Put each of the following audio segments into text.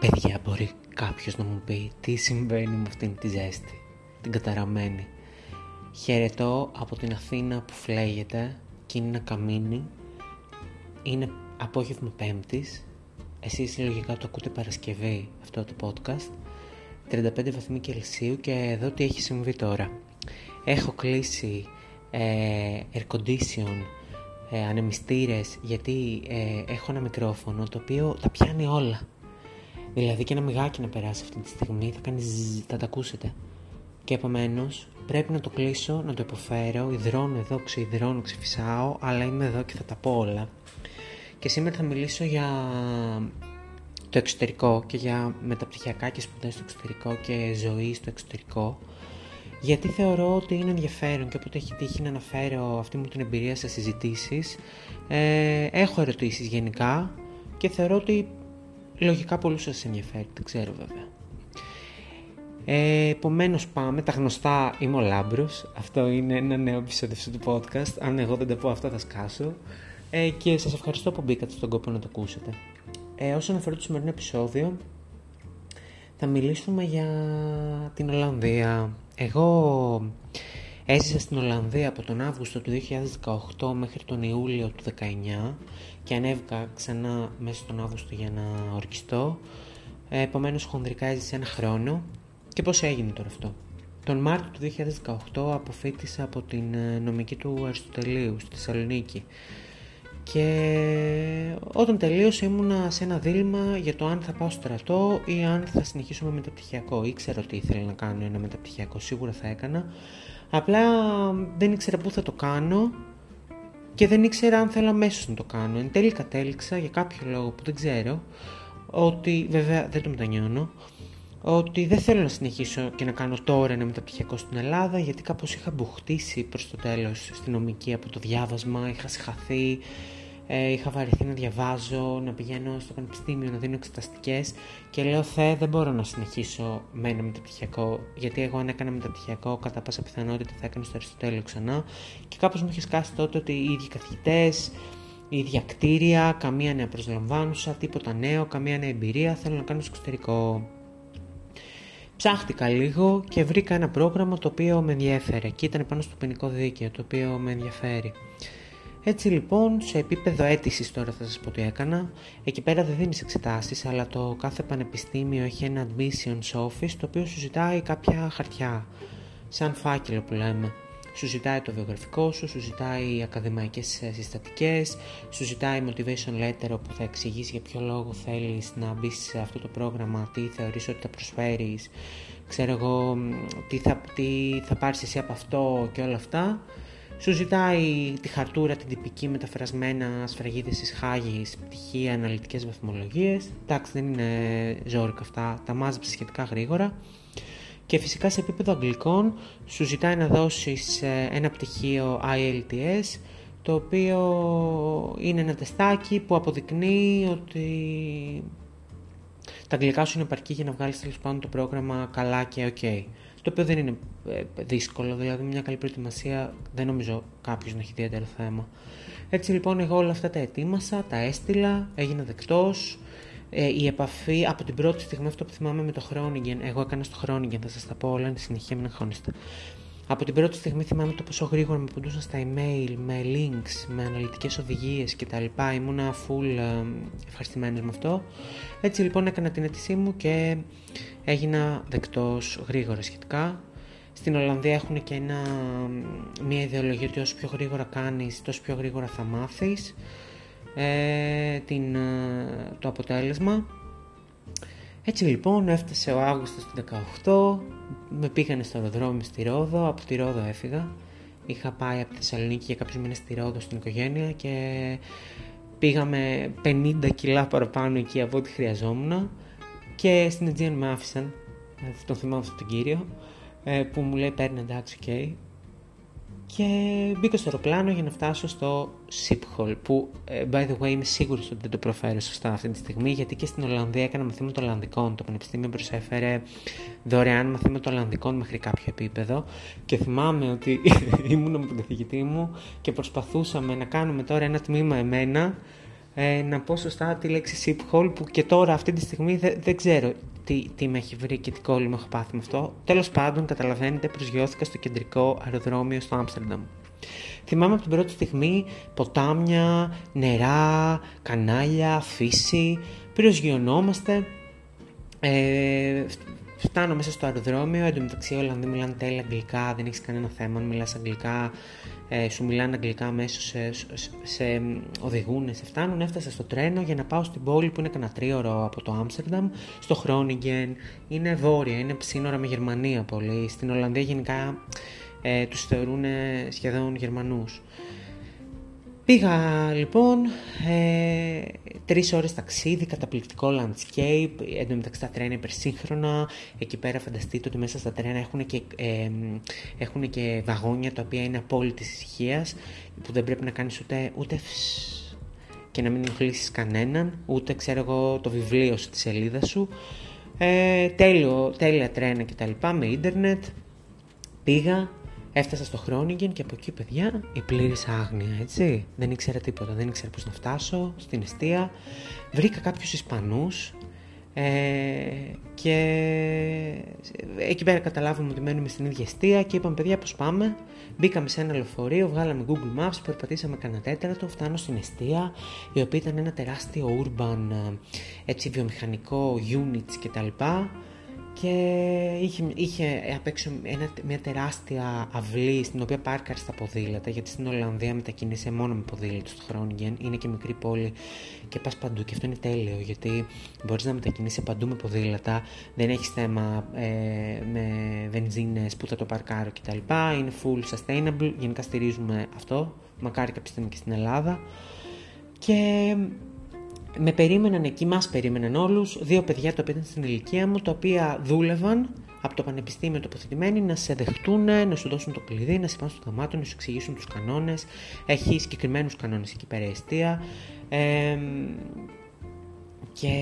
Παιδιά, μπορεί κάποιος να μου πει τι συμβαίνει με αυτήν τη ζέστη, την καταραμένη. Χαιρετώ από την Αθήνα που φλέγεται και είναι ένα καμίνι. Είναι απόγευμα πέμπτης. Εσείς λογικά το ακούτε Παρασκευή αυτό το podcast. 35 βαθμοί Κελσίου και εδώ τι έχει συμβεί τώρα. Έχω κλείσει ε, air condition, ε, ανεμιστήρες γιατί ε, έχω ένα μικρόφωνο το οποίο τα πιάνει όλα. Δηλαδή και ένα μιγάκι να περάσει αυτή τη στιγμή θα κάνεις ζζ, θα τα ακούσετε. Και επομένως πρέπει να το κλείσω, να το υποφέρω, υδρώνω εδώ, ξεϊδρώνω, ξεφυσάω, αλλά είμαι εδώ και θα τα πω όλα. Και σήμερα θα μιλήσω για το εξωτερικό και για μεταπτυχιακά και σπουδές στο εξωτερικό και ζωή στο εξωτερικό. Γιατί θεωρώ ότι είναι ενδιαφέρον και όποτε έχει τύχει να αναφέρω αυτή μου την εμπειρία σε συζητήσεις, ε, έχω ερωτήσεις γενικά και θεωρώ ότι Λογικά πολλούς σας ενδιαφέρει, δεν ξέρω βέβαια. Ε, Επομένως πάμε, τα γνωστά είμαι ο Λάμπρος, αυτό είναι ένα νέο επεισόδιο του podcast, αν εγώ δεν τα πω αυτά θα σκάσω ε, και σας ευχαριστώ που μπήκατε στον κόπο να το ακούσετε. Ε, όσον αφορά το σημερινό επεισόδιο, θα μιλήσουμε για την Ολλανδία. Εγώ Έζησα στην Ολλανδία από τον Αύγουστο του 2018 μέχρι τον Ιούλιο του 2019 και ανέβηκα ξανά μέσα στον Αύγουστο για να ορκιστώ. Ε, Επομένως, χονδρικά έζησα ένα χρόνο. Και πώς έγινε τώρα αυτό; Τον Μάρτιο του 2018 αποφύτησα από την ε, νομική του Αριστοτελείου στη Θεσσαλονίκη. Και όταν τελείωσα ήμουνα σε ένα δίλημα για το αν θα πάω στρατό ή αν θα συνεχίσω με μεταπτυχιακό. Ήξερα ότι ήθελα να κάνω ένα μεταπτυχιακό, σίγουρα θα έκανα. Απλά δεν ήξερα πού θα το κάνω και δεν ήξερα αν θέλω αμέσως να το κάνω. Εν τέλει κατέληξα για κάποιο λόγο που δεν ξέρω ότι βέβαια δεν το μετανιώνω ότι δεν θέλω να συνεχίσω και να κάνω τώρα ένα μεταπτυχιακό στην Ελλάδα γιατί κάπως είχα μπουχτίσει προς το τέλος στην νομική από το διάβασμα, είχα συγχαθεί, ε, είχα βαρεθεί να διαβάζω, να πηγαίνω στο πανεπιστήμιο, να δίνω εξεταστικές και λέω Θεέ, δεν μπορώ να συνεχίσω με ένα μεταπτυχιακό. Γιατί εγώ, αν έκανα μεταπτυχιακό, κατά πάσα πιθανότητα θα έκανα στο Αριστοτέλειο ξανά. Και κάπως μου είχε σκάσει τότε ότι οι ίδιοι καθηγητές, η ίδια κτίρια, καμία νέα προσλαμβάνουσα, τίποτα νέο, καμία νέα εμπειρία. Θέλω να κάνω στο εξωτερικό. Ψάχτηκα λίγο και βρήκα ένα πρόγραμμα το οποίο με ενδιέφερε και ήταν πάνω στο ποινικό δίκαιο το οποίο με ενδιαφέρει. Έτσι λοιπόν, σε επίπεδο αίτησης τώρα θα σας πω τι έκανα. Εκεί πέρα δεν δίνεις εξετάσεις, αλλά το κάθε πανεπιστήμιο έχει ένα admissions office, το οποίο σου ζητάει κάποια χαρτιά, σαν φάκελο που λέμε. Σου ζητάει το βιογραφικό σου, σου ζητάει ακαδημαϊκές συστατικές, σου ζητάει motivation letter όπου θα εξηγήσει για ποιο λόγο θέλεις να μπεις σε αυτό το πρόγραμμα, τι θεωρείς ότι θα προσφέρεις, ξέρω εγώ, τι θα, τι θα πάρεις εσύ από αυτό και όλα αυτά. Σου ζητάει τη χαρτούρα την τυπική μεταφρασμένα σφραγίδες της Χάγης, πτυχία, αναλυτικές βαθμολογίες. Εντάξει δεν είναι ζώρικα αυτά, τα μάζεψε σχετικά γρήγορα. Και φυσικά σε επίπεδο αγγλικών σου ζητάει να δώσεις ε, ένα πτυχίο IELTS το οποίο είναι ένα τεστάκι που αποδεικνύει ότι τα αγγλικά σου είναι επαρκή για να βγάλεις τέλος πάντων το πρόγραμμα καλά και ok το οποίο δεν είναι ε, δύσκολο, δηλαδή μια καλή προετοιμασία δεν νομίζω κάποιος να έχει ιδιαίτερο θέμα. Έτσι λοιπόν εγώ όλα αυτά τα ετοίμασα, τα έστειλα, έγινα δεκτός, ε, η επαφή από την πρώτη στιγμή αυτό που θυμάμαι με το Χρόνιγκεν, εγώ έκανα στο Χρόνιγκεν, θα σας τα πω όλα, είναι συνεχεία, μην αγχώνεστε. Από την πρώτη στιγμή θυμάμαι το πόσο γρήγορα με ποντούσαν στα email, με links, με αναλυτικές οδηγίες κτλ. Ήμουνα full ε, ευχαριστημένος με αυτό. Έτσι λοιπόν έκανα την αίτησή μου και έγινα δεκτός γρήγορα σχετικά. Στην Ολλανδία έχουν και ένα, μια ιδεολογία ότι όσο πιο γρήγορα κάνεις, τόσο πιο γρήγορα θα μάθεις ε, την, ε, το αποτέλεσμα. Έτσι λοιπόν έφτασε ο Αύγουστος του 18, με πήγανε στο αεροδρόμιο στη Ρόδο, από τη Ρόδο έφυγα. Είχα πάει από τη Θεσσαλονίκη για κάποιους μήνες στη Ρόδο στην οικογένεια και πήγαμε 50 κιλά παραπάνω εκεί από ό,τι χρειαζόμουν και στην Αιτζίαν με άφησαν, τον θυμάμαι αυτόν τον κύριο, ε, που μου λέει παίρνει εντάξει, ok. Okay. Και μπήκα στο αεροπλάνο για να φτάσω στο Schiphol, που ε, by the way είμαι σίγουρος ότι δεν το προφέρω σωστά αυτή τη στιγμή, γιατί και στην Ολλανδία έκανα μαθήματα Ολλανδικών. Το Πανεπιστήμιο προσέφερε δωρεάν μαθήματα Ολλανδικών μέχρι κάποιο επίπεδο και θυμάμαι ότι ήμουν με τον καθηγητή μου και προσπαθούσαμε να κάνουμε τώρα ένα τμήμα εμένα ε, να πω σωστά τη λέξη Hall που και τώρα αυτή τη στιγμή δεν, ξέρω τι, τι με έχει βρει και τι κόλλημα έχω πάθει με αυτό. Τέλος πάντων, καταλαβαίνετε, προσγειώθηκα στο κεντρικό αεροδρόμιο στο Άμστερνταμ. Θυμάμαι από την πρώτη στιγμή ποτάμια, νερά, κανάλια, φύση, προσγειωνόμαστε. Ε, φτάνω μέσα στο αεροδρόμιο, εντωμεταξύ οι Ολλανδοί μιλάνε τέλεια αγγλικά, δεν έχεις κανένα θέμα, αν μιλάς αγγλικά, ε, σου μιλάνε αγγλικά αμέσως, σε, σε, σε οδηγούν, σε φτάνουν. Έφτασα στο τρένο για να πάω στην πόλη που είναι κανένα τρίωρο από το Άμστερνταμ, στο Χρόνιγκεν. Είναι βόρεια, είναι σύνορα με Γερμανία πολύ. Στην Ολλανδία γενικά ε, τους θεωρούν σχεδόν Γερμανούς. Πήγα λοιπόν, ε, τρεις ώρες ταξίδι, καταπληκτικό landscape, εντωμεταξύ τα τρένα υπερσύγχρονα, εκεί πέρα φανταστείτε ότι μέσα στα τρένα έχουν και, ε, έχουν και βαγόνια τα οποία είναι απόλυτη ησυχίας, που δεν πρέπει να κάνεις ούτε, ούτε και να μην ενοχλήσεις κανέναν, ούτε ξέρω εγώ το βιβλίο σου, τη σελίδα σου. Ε, τέλειο, τέλεια τρένα κτλ. με ίντερνετ. Πήγα, Έφτασα στο Χρόνιγκεν και από εκεί, παιδιά, η πλήρης άγνοια, έτσι. Δεν ήξερα τίποτα, δεν ήξερα πώς να φτάσω στην αιστεία. Βρήκα κάποιους Ισπανούς ε, και εκεί πέρα καταλάβαμε ότι μένουμε στην ίδια αιστεία και είπαμε, παιδιά, πώς πάμε. Μπήκαμε σε ένα λεωφορείο, βγάλαμε Google Maps, περπατήσαμε κανένα τέταρτο, φτάνω στην αιστεία, η οποία ήταν ένα τεράστιο urban, ε, έτσι, βιομηχανικό units κτλ και είχε, είχε απ' έξω μια τεράστια αυλή στην οποία πάρκαρες τα ποδήλατα γιατί στην Ολλανδία μετακίνησε μόνο με ποδήλατο στο Χρόνιγκεν είναι και μικρή πόλη και πας παντού και αυτό είναι τέλειο γιατί μπορείς να μετακινήσει παντού με ποδήλατα. Δεν έχεις θέμα ε, με βενζίνες που θα το παρκάρω κτλ είναι full sustainable. Γενικά στηρίζουμε αυτό μακάρι κάποια στιγμή και στην Ελλάδα. Και με περίμεναν εκεί, μας περίμεναν όλους, δύο παιδιά τα οποία ήταν στην ηλικία μου, τα οποία δούλευαν από το πανεπιστήμιο τοποθετημένοι να σε δεχτούν, να σου δώσουν το κλειδί, να σε πάνε στο δωμάτιο, να σου εξηγήσουν τους κανόνες. Έχει συγκεκριμένους κανόνες εκεί πέρα αιστεία. και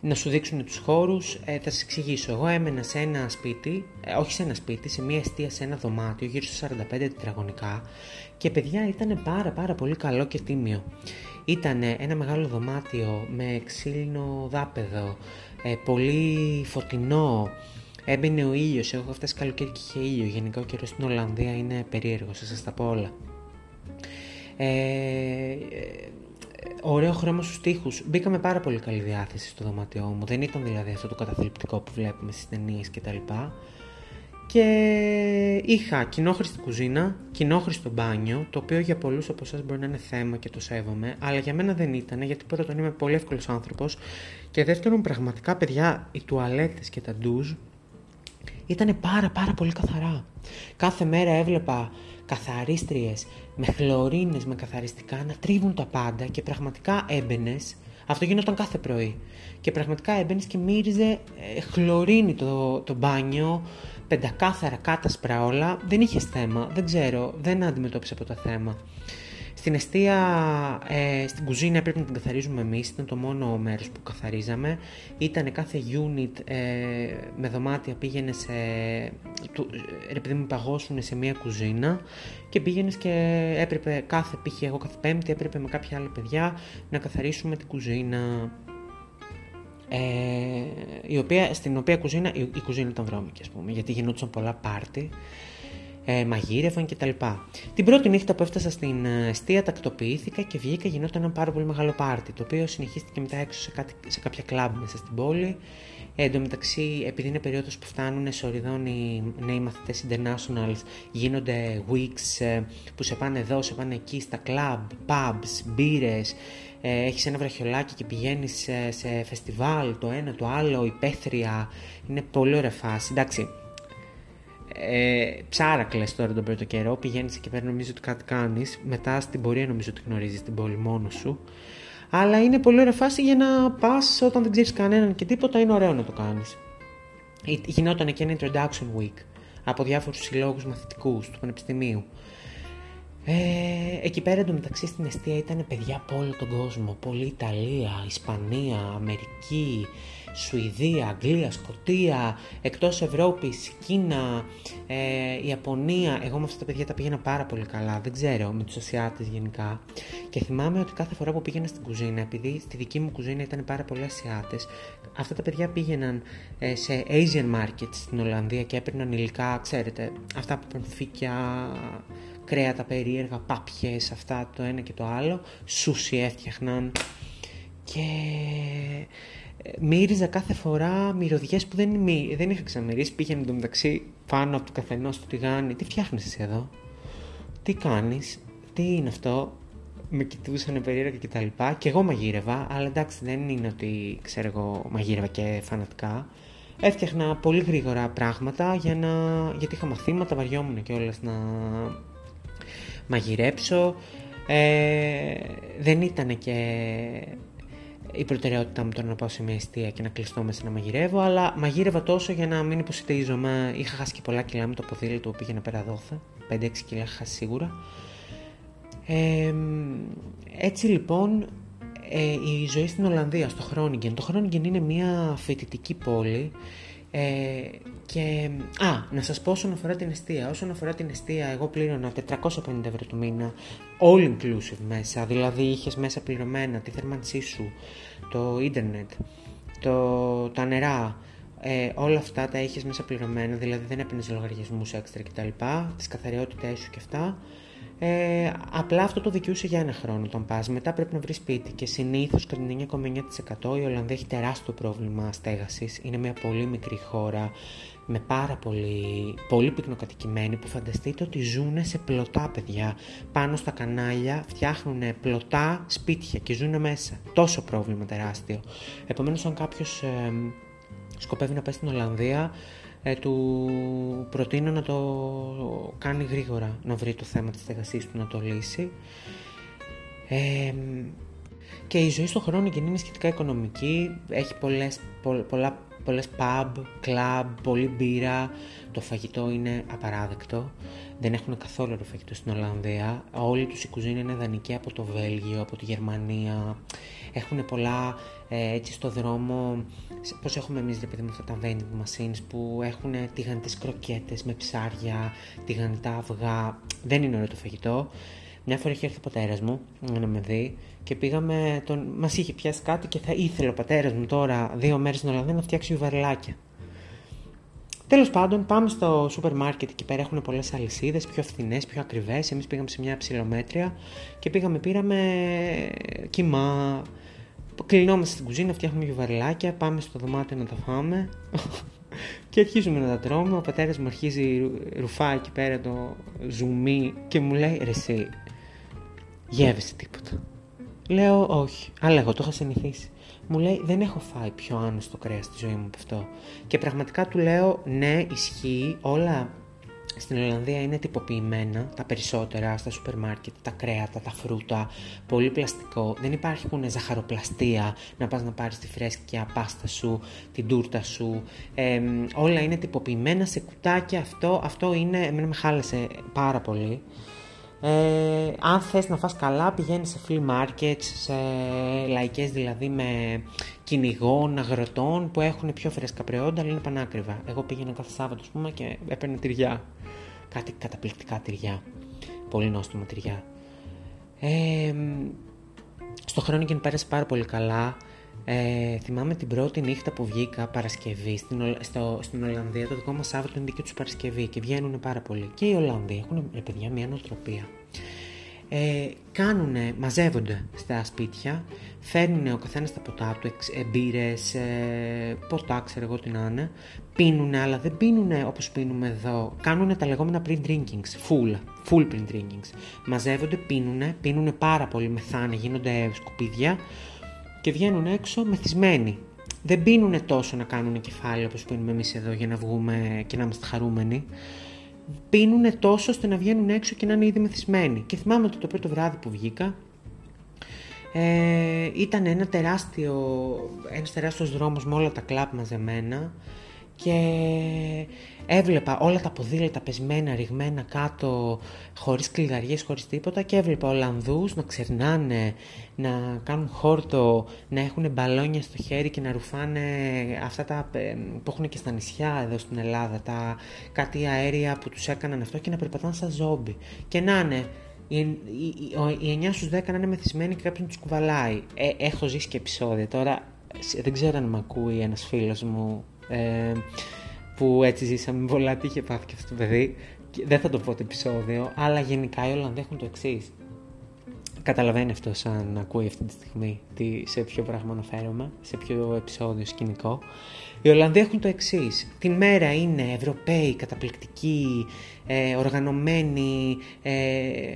να σου δείξουν τους χώρους, ε, θα σας εξηγήσω. Εγώ έμενα σε ένα σπίτι, ε, όχι σε ένα σπίτι, σε μια αιστεία, σε ένα δωμάτιο, γύρω στα 45 τετραγωνικά και παιδιά ήταν πάρα πάρα πολύ καλό και τίμιο. Ήταν ένα μεγάλο δωμάτιο με ξύλινο δάπεδο, ε, πολύ φωτεινό, έμπαινε ο ήλιος, εγώ έχω φτάσει καλοκαίρι και είχε ήλιο, γενικά ο καιρός στην Ολλανδία είναι περίεργος, θα σας τα πω όλα. Ε, ωραίο χρώμα στους τοίχους. Μπήκα με πάρα πολύ καλή διάθεση στο δωμάτιό μου. Δεν ήταν δηλαδή αυτό το καταθλιπτικό που βλέπουμε στις ταινίες κτλ. Και είχα κοινόχρηστη κουζίνα, κοινόχρηστο μπάνιο, το οποίο για πολλούς από εσάς μπορεί να είναι θέμα και το σέβομαι, αλλά για μένα δεν ήταν, γιατί πρώτον είμαι πολύ εύκολος άνθρωπος και δεύτερον πραγματικά παιδιά οι τουαλέτες και τα ντουζ ήταν πάρα πάρα πολύ καθαρά. Κάθε μέρα έβλεπα καθαρίστριες με χλωρίνες, με καθαριστικά να τρίβουν τα πάντα και πραγματικά έμπαινες. Αυτό γινόταν κάθε πρωί. Και πραγματικά έμπαινες και μύριζε ε, χλωρίνη το, το μπάνιο, πεντακάθαρα κάτασπρα όλα, δεν είχε θέμα, δεν ξέρω, δεν αντιμετώπισα από το θέμα. Στην αιστεία, ε, στην κουζίνα έπρεπε να την καθαρίζουμε εμείς, ήταν το μόνο μέρος που καθαρίζαμε. Ήταν κάθε unit ε, με δωμάτια πήγαινε σε, του, ρε παιδί μου παγώσουν σε μία κουζίνα και πήγαινες και έπρεπε κάθε, π.χ. εγώ κάθε πέμπτη έπρεπε με κάποια άλλα παιδιά να καθαρίσουμε την κουζίνα ε, η οποία, στην οποία κουζίνα, η, η κουζίνα ήταν βρώμικη, ας πούμε, γιατί γινόντουσαν πολλά πάρτι, ε, μαγείρευαν κτλ. Την πρώτη νύχτα που έφτασα στην αιστεία τακτοποιήθηκα και βγήκα γινόταν ένα πάρα πολύ μεγάλο πάρτι, το οποίο συνεχίστηκε μετά έξω σε, κάτι, σε κάποια κλαμπ μέσα στην πόλη. Ε, εν τω μεταξύ, επειδή είναι περίοδος που φτάνουν σε οριδόν οι νέοι μαθητές internationals, γίνονται weeks ε, που σε πάνε εδώ, σε πάνε εκεί, στα κλαμπ, pubs, μπύρες, ε, έχεις ένα βραχιολάκι και πηγαίνεις σε, σε φεστιβάλ, το ένα, το άλλο, υπαίθρια, είναι πολύ ωραία φάση. Εντάξει, ε, ψάρακλες τώρα τον πρώτο καιρό, πηγαίνεις εκεί πέρα νομίζω ότι κάτι κάνεις, μετά στην πορεία νομίζω ότι γνωρίζεις την πόλη μόνο σου. Αλλά είναι πολύ ωραία φάση για να πας όταν δεν ξέρεις κανέναν και τίποτα, είναι ωραίο να το κάνεις. Γινόταν και ένα introduction week από διάφορους συλλόγους μαθητικούς του Πανεπιστημίου. Ε, εκεί πέρα εντωμεταξύ στην αιστεία ήταν παιδιά από όλο τον κόσμο. Πολύ Ιταλία, Ισπανία, Αμερική, Σουηδία, Αγγλία, Σκοτία, εκτός Ευρώπης, Κίνα, ε, Ιαπωνία. Εγώ με αυτά τα παιδιά τα πήγαινα πάρα πολύ καλά, δεν ξέρω, με τους Ασιάτες γενικά. Και θυμάμαι ότι κάθε φορά που πήγαινα στην κουζίνα, επειδή στη δική μου κουζίνα ήταν πάρα πολλοί Ασιάτες, αυτά τα παιδιά πήγαιναν ε, σε Asian markets στην Ολλανδία και έπαιρναν υλικά, ξέρετε, αυτά που πανθήκια, κρέατα περίεργα, πάπιες, αυτά το ένα και το άλλο, σούσι έφτιαχναν και μύριζα κάθε φορά μυρωδιές που δεν, δεν είχα ξαναμυρίσει. Πήγαινε εντωμεταξύ πάνω από το καθενός του τηγάνι. Τι φτιάχνεις εσύ εδώ, Τι κάνεις, Τι είναι αυτό; Με κοιτούσαν περίεργα και τα λοιπά. Και εγώ μαγείρευα, αλλά εντάξει δεν είναι ότι ξέρω εγώ μαγείρευα και φανατικά. Έφτιαχνα πολύ γρήγορα πράγματα για να... γιατί είχα μαθήματα, βαριόμουν και όλες να μαγειρέψω. Ε, δεν ήταν και η προτεραιότητά μου τώρα να πάω σε μια αιστεία και να κλειστώ μέσα να μαγειρεύω, αλλά μαγείρευα τόσο για να μην υποσυτείζομαι. Είχα χάσει και πολλά κιλά με το ποδήλατο που πήγαινα πέρα δόθα. 5-6 κιλά είχα χάσει σίγουρα. Ε, έτσι λοιπόν ε, η ζωή στην Ολλανδία, στο Χρόνιγκεν. Το Χρόνιγκεν είναι μια φοιτητική πόλη ε, και, α, να σας πω όσον αφορά την αιστεία. Όσον αφορά την αιστεία, εγώ πλήρωνα 450 ευρώ το μήνα, all inclusive μέσα. Δηλαδή, είχες μέσα πληρωμένα τη θέρμανσή σου, το ίντερνετ, το, τα νερά, ε, όλα αυτά τα είχες μέσα πληρωμένα, δηλαδή δεν έπαιρνες λογαριασμούς έξτρα κτλ. Τις καθαριότητές σου και αυτά. Ε, απλά αυτό το δικαιούσε για ένα χρόνο όταν πας. Μετά πρέπει να βρεις σπίτι και συνήθως κατά 9,9% η Ολλανδία έχει τεράστιο πρόβλημα στέγασης. Είναι μια πολύ μικρή χώρα με πάρα πολύ, πολύ πυκνοκατοικημένοι που φανταστείτε ότι ζουν σε πλωτά παιδιά. Πάνω στα κανάλια φτιάχνουν πλωτά σπίτια και ζουν μέσα. Τόσο πρόβλημα τεράστιο. Επομένως, αν κάποιος ε, σκοπεύει να πάει στην Ολλανδία, ε, του προτείνω να το κάνει γρήγορα, να βρει το θέμα της στεγασής του, να το λύσει. Ε, και η ζωή στον χρόνο είναι σχετικά οικονομική, έχει πολλές, πολλά, πολλές pub, club, πολλή μπύρα, το φαγητό είναι απαράδεκτο, δεν έχουν καθόλου το φαγητό στην Ολλανδία, όλη τους η κουζίνα είναι δανεική από το Βέλγιο, από τη Γερμανία, έχουν πολλά ε, έτσι στο δρόμο, πώς έχουμε εμείς ρε παιδί με αυτά τα vending machines που έχουν τηγανιτές κροκέτες με ψάρια, τηγανιτά αυγά, δεν είναι ωραίο το φαγητό. Μια φορά είχε έρθει ο πατέρας μου να με δει και πήγαμε. Τον... Μας είχε πιάσει κάτι και θα ήθελε ο πατέρας μου τώρα δύο μέρες στην Ολλανδία να φτιάξει βαρελάκια. Τέλος πάντων, πάμε στο σούπερ μάρκετ. Εκεί πέρα έχουν πολλές αλυσίδες, πιο φθηνές, πιο ακριβές. Εμείς πήγαμε σε μια ψηλομέτρια και πήγαμε, πήραμε κοιμά, Κλεινόμαστε στην κουζίνα, φτιάχνουμε γιουβαριλάκια, πάμε στο δωμάτιο να τα φάμε και αρχίζουμε να τα τρώμε. Ο πατέρας μου αρχίζει ρουφά εκεί πέρα το ζουμί και μου λέει ρε εσύ, γεύεσαι τίποτα. Λέω όχι, αλλά εγώ το είχα συνηθίσει. Μου λέει δεν έχω φάει πιο άνωστο κρέας στη ζωή μου από αυτό. Και πραγματικά του λέω ναι ισχύει όλα στην Ολλανδία είναι τυποποιημένα τα περισσότερα στα σούπερ μάρκετ, τα κρέατα, τα φρούτα, πολύ πλαστικό. Δεν υπάρχουν ζαχαροπλαστεία να πας να πάρεις τη φρέσκια πάστα σου, την τούρτα σου. όλα είναι τυποποιημένα σε κουτάκια. Αυτό, αυτό είναι, εμένα με χάλασε πάρα πολύ. Ε, αν θες να φας καλά πηγαίνεις σε flea markets, σε λαϊκές δηλαδή με κυνηγών, αγροτών που έχουν πιο φρέσκα προϊόντα αλλά είναι πανάκριβα. Εγώ πήγαινα κάθε Σάββατο πούμε και έπαιρνε τυριά. Κάτι καταπληκτικά τυριά. Πολύ νόστιμα τυριά. Ε, στο χρόνο και πέρασε πάρα πολύ καλά. Ε, θυμάμαι την πρώτη νύχτα που βγήκα Παρασκευή στην, στο, στην Ολλανδία. Το δικό μας Σάββατο είναι δική τους Παρασκευή και βγαίνουν πάρα πολύ. Και οι Ολλανδοί έχουν, ρε παιδιά, μια νοοτροπία. Ε, κάνουνε, μαζεύονται στα σπίτια, φέρνουν ο καθένας τα ποτά του, ε, μπύρες, ε, ποτά, ξέρω εγώ τι να είναι, πίνουνε, αλλά δεν πίνουνε όπως πίνουμε εδώ. Κάνουν τα λεγόμενα pre-drinkings, full, full pre-drinkings. Μαζεύονται, πίνουνε, πίνουνε πάρα πολύ μεθάνε, γίνονται σκουπίδια και βγαίνουν έξω μεθυσμένοι. Δεν πίνουν τόσο να κάνουν κεφάλι όπως πίνουμε εμείς εδώ για να βγούμε και να είμαστε χαρούμενοι. Πίνουν τόσο ώστε να βγαίνουν έξω και να είναι ήδη μεθυσμένοι. Και θυμάμαι ότι το πρώτο βράδυ που βγήκα ε, ήταν ένα τεράστιο, ένας τεράστιος δρόμος με όλα τα κλαπ μαζεμένα και έβλεπα όλα τα ποδήλατα πεσμένα, ρηγμένα κάτω, χωρίς κλειδαριές, χωρίς τίποτα και έβλεπα Ολλανδούς να ξερνάνε, να κάνουν χόρτο, να έχουν μπαλόνια στο χέρι και να ρουφάνε αυτά τα ε, που έχουν και στα νησιά εδώ στην Ελλάδα, τα κάτι αέρια που τους έκαναν αυτό και να περπατάνε σαν ζόμπι. Και να είναι οι, οι, 9 στους 10 να είναι μεθυσμένοι και κάποιον τους κουβαλάει. Ε, έχω ζήσει και επεισόδια. Τώρα δεν ξέρω αν με ακούει ένας φίλος μου ε, που έτσι ζήσαμε πολλά, τι είχε πάθει και αυτό το παιδί. Δεν θα το πω το επεισόδιο, αλλά γενικά οι Ολλανδοί έχουν το εξής. Καταλαβαίνει αυτό σαν ακούει αυτή τη στιγμή τι, σε ποιο πράγμα αναφέρομαι, σε ποιο επεισόδιο σκηνικό. Οι Ολλανδοί έχουν το εξής. Την μέρα είναι Ευρωπαίοι, καταπληκτικοί, ε, οργανωμένοι, ε,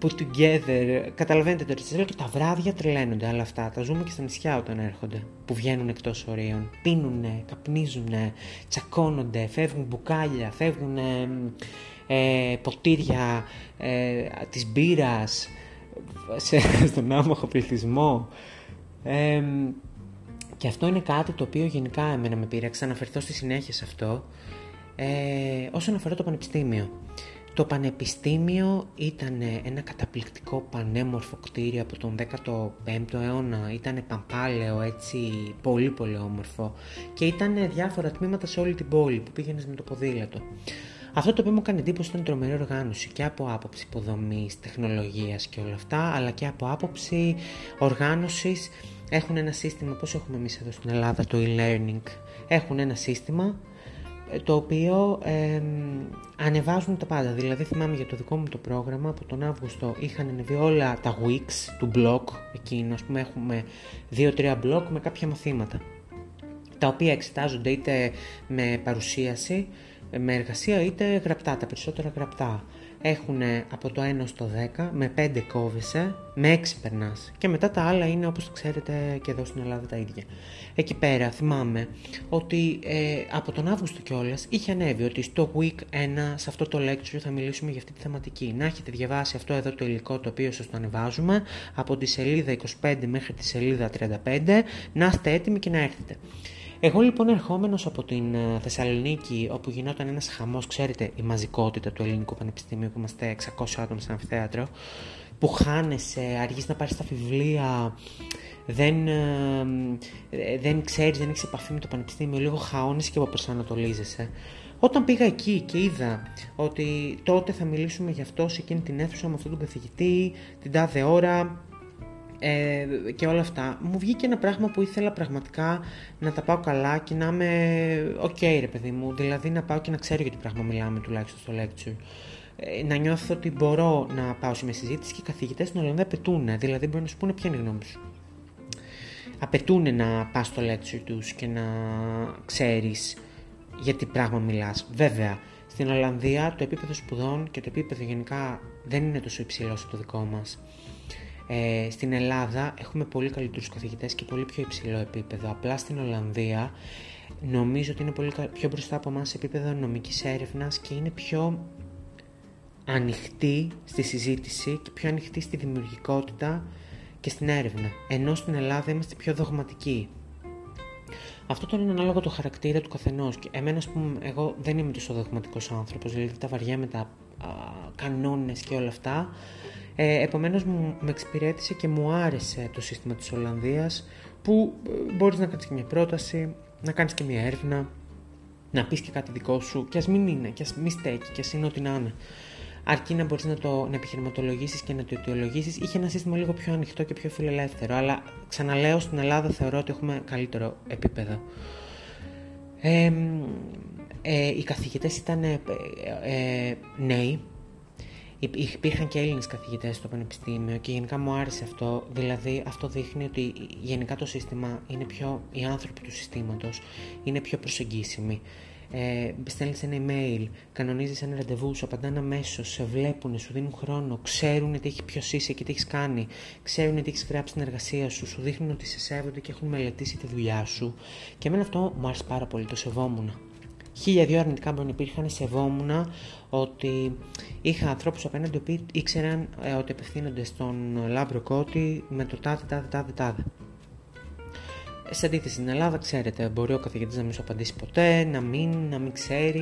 put together. Καταλαβαίνετε το ριτσέλο και τα βράδια τρελαίνονται όλα αυτά. Τα ζούμε και στα νησιά όταν έρχονται. Που βγαίνουν εκτός ορίων. Πίνουνε, καπνίζουνε, τσακώνονται, φεύγουν μπουκάλια, φεύγουν ε, ποτήρια ε, της μπύρας σε, στον άμαχο πληθυσμό. και αυτό είναι κάτι το οποίο γενικά εμένα με πήραξε, να αναφερθώ στη συνέχεια σε αυτό, ε, όσον αφορά το πανεπιστήμιο. Το Πανεπιστήμιο ήταν ένα καταπληκτικό πανέμορφο κτίριο από τον 15ο αιώνα, ήταν παμπάλαιο έτσι πολύ πολύ όμορφο και ήταν διάφορα τμήματα σε όλη την πόλη που πήγαινες με το ποδήλατο. Αυτό το οποίο μου έκανε εντύπωση ήταν τρομερή οργάνωση και από άποψη υποδομής, τεχνολογίας και όλα αυτά, αλλά και από άποψη οργάνωσης. Έχουν ένα σύστημα, πώς έχουμε εμείς εδώ στην Ελλάδα το e-learning, έχουν ένα σύστημα το οποίο ε, ανεβάζουν τα πάντα. Δηλαδή θυμάμαι για το δικό μου το πρόγραμμα από τον Αύγουστο είχαν ανεβεί όλα τα weeks του blog εκείνο, ας πούμε έχουμε 2-3 blog με κάποια μαθήματα τα οποία εξετάζονται είτε με παρουσίαση, με εργασία είτε γραπτά, τα περισσότερα γραπτά έχουν από το 1 στο 10, με 5 κόβεσαι, με 6 περνάς. Και μετά τα άλλα είναι όπως το ξέρετε και εδώ στην Ελλάδα τα ίδια. Εκεί πέρα θυμάμαι ότι ε, από τον Αύγουστο κιόλας είχε ανέβει ότι στο week 1 σε αυτό το lecture θα μιλήσουμε για αυτή τη θεματική. Να έχετε διαβάσει αυτό εδώ το υλικό το οποίο σας το ανεβάζουμε από τη σελίδα 25 μέχρι τη σελίδα 35, να είστε έτοιμοι και να έρθετε. Εγώ λοιπόν ερχόμενος από την ε, Θεσσαλονίκη, όπου γινόταν ένας χαμός, ξέρετε, η μαζικότητα του Ελληνικού Πανεπιστημίου, που είμαστε 600 άτομα σε αμφιθέατρο, που χάνεσαι, αργείς να πάρεις τα βιβλία, δεν, ε, δεν ξέρεις, δεν έχεις επαφή με το Πανεπιστήμιο, λίγο χαώνεσαι και αποπροσανατολίζεσαι. Όταν πήγα εκεί και είδα ότι τότε θα μιλήσουμε γι' αυτό σε εκείνη την αίθουσα με αυτόν τον καθηγητή, την τάδε ώρα, ε, και όλα αυτά, μου βγήκε ένα πράγμα που ήθελα πραγματικά να τα πάω καλά και να είμαι ok ρε παιδί μου, δηλαδή να πάω και να ξέρω για τι πράγμα μιλάμε τουλάχιστον στο lecture. Ε, να νιώθω ότι μπορώ να πάω σε μια συζήτηση και οι καθηγητές στην Ολλανδία απαιτούν, δηλαδή μπορεί να σου πούνε ποια είναι η γνώμη σου. Απαιτούν να πας στο lecture τους και να ξέρεις για τι πράγμα μιλάς. Βέβαια, στην Ολλανδία το επίπεδο σπουδών και το επίπεδο γενικά δεν είναι τόσο υψηλό όσο το δικό μας. Ε, στην Ελλάδα έχουμε πολύ καλύτερους καθηγητές και πολύ πιο υψηλό επίπεδο. Απλά στην Ολλανδία νομίζω ότι είναι πολύ πιο μπροστά από εμάς σε επίπεδο νομικής έρευνας και είναι πιο ανοιχτή στη συζήτηση και πιο ανοιχτή στη δημιουργικότητα και στην έρευνα. Ενώ στην Ελλάδα είμαστε πιο δογματικοί. Αυτό τώρα είναι ανάλογο το χαρακτήρα του καθενός. Εμένα, ας πούμε, εγώ δεν είμαι τόσο δογματικός άνθρωπος, δηλαδή τα βαριά με τα κανόνες και όλα αυτά. Ε, επομένως μου με εξυπηρέτησε και μου άρεσε το σύστημα της Ολλανδίας που ε, μπορείς να κάνεις και μια πρόταση, να κάνεις και μια έρευνα, να πεις και κάτι δικό σου και ας μην είναι, και ας μην στέκει και ας είναι ό,τι να είναι. Αρκεί να μπορείς να το να επιχειρηματολογήσεις και να το αιτιολογήσεις. Είχε ένα σύστημα λίγο πιο ανοιχτό και πιο φιλελεύθερο. Αλλά ξαναλέω, στην Ελλάδα θεωρώ ότι έχουμε καλύτερο επίπεδο. Ε, ε, οι καθηγητές ήταν ε, ε, νέοι, Υπήρχαν και Έλληνες καθηγητές στο Πανεπιστήμιο και γενικά μου άρεσε αυτό. Δηλαδή αυτό δείχνει ότι γενικά το σύστημα είναι πιο, οι άνθρωποι του συστήματος είναι πιο προσεγγίσιμοι. Ε, Στέλνεις ένα email, κανονίζεις ένα ραντεβού, σου απαντάνε αμέσως, σε βλέπουν, σου δίνουν χρόνο, ξέρουν τι έχει ποιος είσαι και τι έχεις κάνει, ξέρουν τι έχεις γράψει στην εργασία σου, σου δείχνουν ότι σε σέβονται και έχουν μελετήσει τη δουλειά σου. Και εμένα αυτό μου άρεσε πάρα πολύ, το σεβόμουν χίλια δύο αρνητικά μπορεί να υπήρχαν, σεβόμουν ότι είχα ανθρώπους απέναντι που ήξεραν ε, ότι απευθύνονται στον Λάμπρο Κώτη με το τάδε, τάδε, τάδε, τάδε. Σε αντίθεση στην Ελλάδα, ξέρετε, μπορεί ο καθηγητής να μην σου απαντήσει ποτέ, να μην, να μην ξέρει,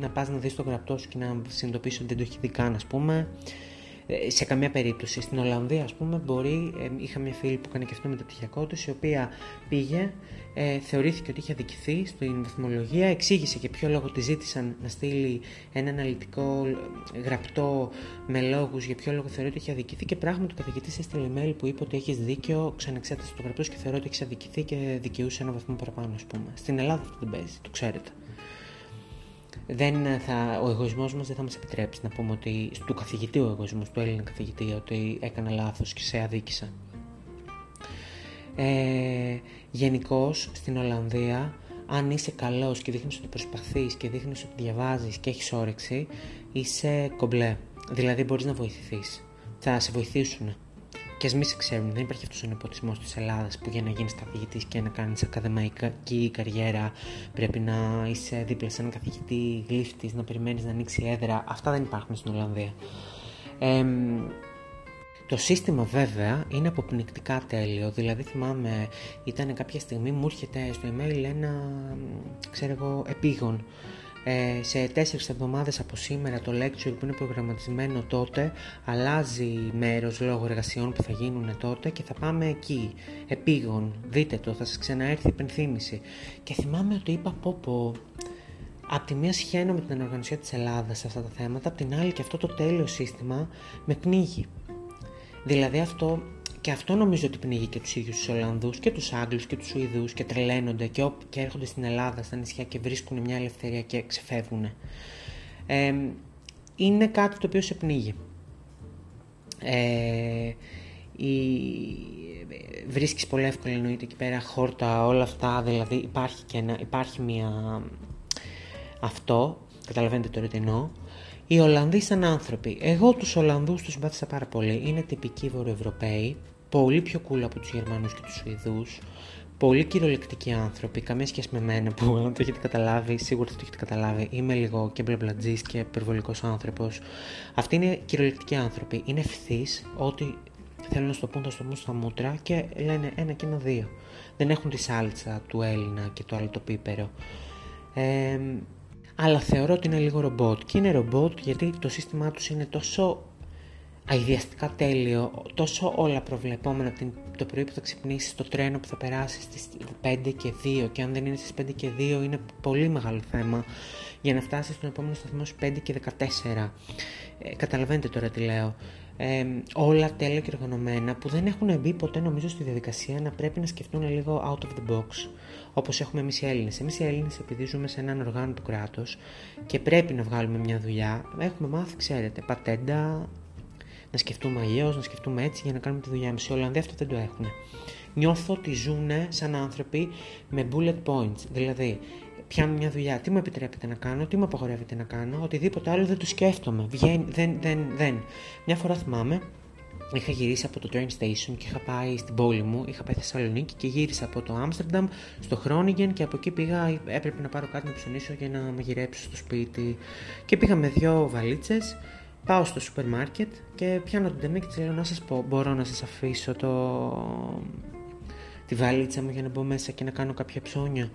να πας να δεις το γραπτό σου και να συνειδητοποιήσεις ότι δεν το έχει δει καν, ας πούμε. Ε, σε καμία περίπτωση. Στην Ολλανδία, ας πούμε, μπορεί, ε, είχα μια φίλη που έκανε και αυτό με το πτυχιακό της, η οποία πήγε, ε, θεωρήθηκε ότι είχε αδικηθεί στην βαθμολογία, εξήγησε και ποιο λόγο τη ζήτησαν να στείλει ένα αναλυτικό γραπτό με λόγους για ποιο λόγο θεωρεί ότι είχε αδικηθεί και πράγματι ο καθηγητής έστειλε mail που είπε ότι έχεις δίκιο, ξανεξέτασε το γραπτό και θεωρώ ότι έχεις αδικηθεί και δικαιούσε ένα βαθμό παραπάνω, ας πούμε. Στην Ελλάδα αυτό δεν παίζει, το ξέρετε δεν θα, ο εγωισμός μας δεν θα μας επιτρέψει να πούμε ότι του καθηγητή ο εγωισμός, του Έλληνα καθηγητή, ότι έκανα λάθος και σε αδίκησα. Ε, Γενικώς στην Ολλανδία, αν είσαι καλός και δείχνεις ότι προσπαθείς και δείχνεις ότι διαβάζεις και έχεις όρεξη, είσαι κομπλέ. Δηλαδή μπορείς να βοηθηθείς. Θα σε βοηθήσουν και ας μην σε ξέρουν, δεν υπάρχει αυτός ο νεποτισμός της Ελλάδας που για να γίνεις καθηγητής και να κάνεις ακαδημαϊκή καριέρα πρέπει να είσαι δίπλα σε έναν καθηγητή γλύφτης, να περιμένεις να ανοίξει έδρα. Αυτά δεν υπάρχουν στην Ολλανδία. Ε, το σύστημα βέβαια είναι αποπνικτικά τέλειο, δηλαδή θυμάμαι ήταν κάποια στιγμή μου έρχεται στο email ένα, ξέρω εγώ, επίγον ε, σε τέσσερις εβδομάδες από σήμερα το lecture που είναι προγραμματισμένο τότε αλλάζει μέρος λόγω εργασιών που θα γίνουν τότε και θα πάμε εκεί, επίγον, δείτε το, θα σας ξαναέρθει η υπενθύμηση. Και θυμάμαι ότι είπα πω πω, Απ' τη μία σχένω με την οργανωσία της Ελλάδας σε αυτά τα θέματα, απ' την άλλη και αυτό το τέλειο σύστημα με πνίγει. Δηλαδή αυτό και αυτό νομίζω ότι πνίγει και τους ίδιους τους Ολλανδούς και τους Άγγλους και τους Σουηδούς και τρελαίνονται και, και έρχονται στην Ελλάδα, στα νησιά και βρίσκουν μια ελευθερία και ξεφεύγουν. Ε, είναι κάτι το οποίο σε πνίγει. Ε, η, βρίσκεις πολύ εύκολα εννοείται εκεί πέρα χόρτα, όλα αυτά, δηλαδή υπάρχει και ένα, υπάρχει μια αυτό, καταλαβαίνετε τώρα τι εννοώ, οι Ολλανδοί σαν άνθρωποι. Εγώ τους Ολλανδούς τους συμπάθησα πάρα πολύ. Είναι τυπικοί Βορειοευρωπαίοι, πολύ πιο cool από τους Γερμανούς και τους Σουηδούς, πολύ κυριολεκτικοί άνθρωποι, καμία σχέση με μένα που αν το έχετε καταλάβει, σίγουρα θα το έχετε καταλάβει, είμαι λίγο και μπλαμπλατζής και υπερβολικός άνθρωπος. Αυτοί είναι κυριολεκτικοί άνθρωποι, είναι ευθύς ότι θέλουν να στο πούν, θα στο πούν στα μούτρα και λένε ένα και ένα δύο. Δεν έχουν τη σάλτσα του Έλληνα και το άλλο το πίπερο. Ε, αλλά θεωρώ ότι είναι λίγο ρομπότ. Και είναι ρομπότ γιατί το σύστημά τους είναι τόσο αειδιαστικά τέλειο, τόσο όλα προβλεπόμενα από το πρωί που θα ξυπνήσεις, το τρένο που θα περάσεις στις 5 και 2 και αν δεν είναι στις 5 και 2 είναι πολύ μεγάλο θέμα για να φτάσεις στον επόμενο σταθμό στις 5 και 14. Ε, καταλαβαίνετε τώρα τι λέω. Ε, όλα τέλεια και οργανωμένα που δεν έχουν μπει ποτέ νομίζω στη διαδικασία να πρέπει να σκεφτούν λίγο out of the box όπως έχουμε εμείς οι Έλληνες. Εμείς οι Έλληνες επειδή ζούμε σε έναν οργάνο του κράτους και πρέπει να βγάλουμε μια δουλειά, έχουμε μάθει, ξέρετε, πατέντα, να σκεφτούμε αλλιώς, να σκεφτούμε έτσι για να κάνουμε τη δουλειά μας. Οι Ολλανδοί αυτό δεν το έχουν. Νιώθω ότι ζουν σαν άνθρωποι με bullet points. Δηλαδή, πιάνω μια δουλειά, τι μου επιτρέπετε να κάνω, τι μου απαγορεύετε να κάνω, οτιδήποτε άλλο δεν το σκέφτομαι. Βγαίνει, δεν, δεν, δεν. Μια φορά θυμάμαι, είχα γυρίσει από το train station και είχα πάει στην πόλη μου, είχα πάει Θεσσαλονίκη και γύρισα από το Άμστερνταμ στο Χρόνιγεν και από εκεί πήγα, έπρεπε να πάρω κάτι να ψωνίσω για να μαγειρέψω στο σπίτι. Και πήγα με δύο βαλίτσες Πάω στο σούπερ μάρκετ και πιάνω την τεμή και της λέω να σας πω, μπορώ να σας αφήσω το... τη βαλίτσα μου για να μπω μέσα και να κάνω κάποια ψώνια.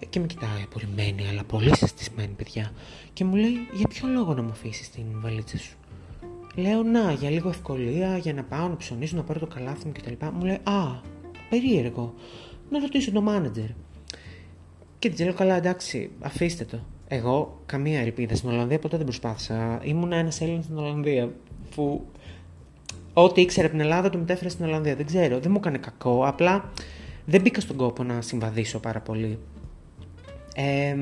Ε, και με κοιτάει απορριμμένη, αλλά πολύ συστισμένη παιδιά. Και μου λέει, για ποιο λόγο να μου αφήσεις την βαλίτσα σου; Λέω, να, για λίγο ευκολία, για να πάω να ψωνίσω, να πάρω το καλάθι μου κτλ. Μου λέει, α, περίεργο. Να ρωτήσω το μάνατζερ. Και της λέω, καλά, εντάξει, αφήστε το. Εγώ καμία ελπίδα στην Ολλανδία ποτέ δεν προσπάθησα. Ήμουν ένας Έλληνας στην Ολλανδία που ό,τι ήξερα από την Ελλάδα το μετέφερα στην Ολλανδία. Δεν ξέρω, δεν μου έκανε κακό. Απλά δεν μπήκα στον κόπο να συμβαδίσω πάρα πολύ. Ε,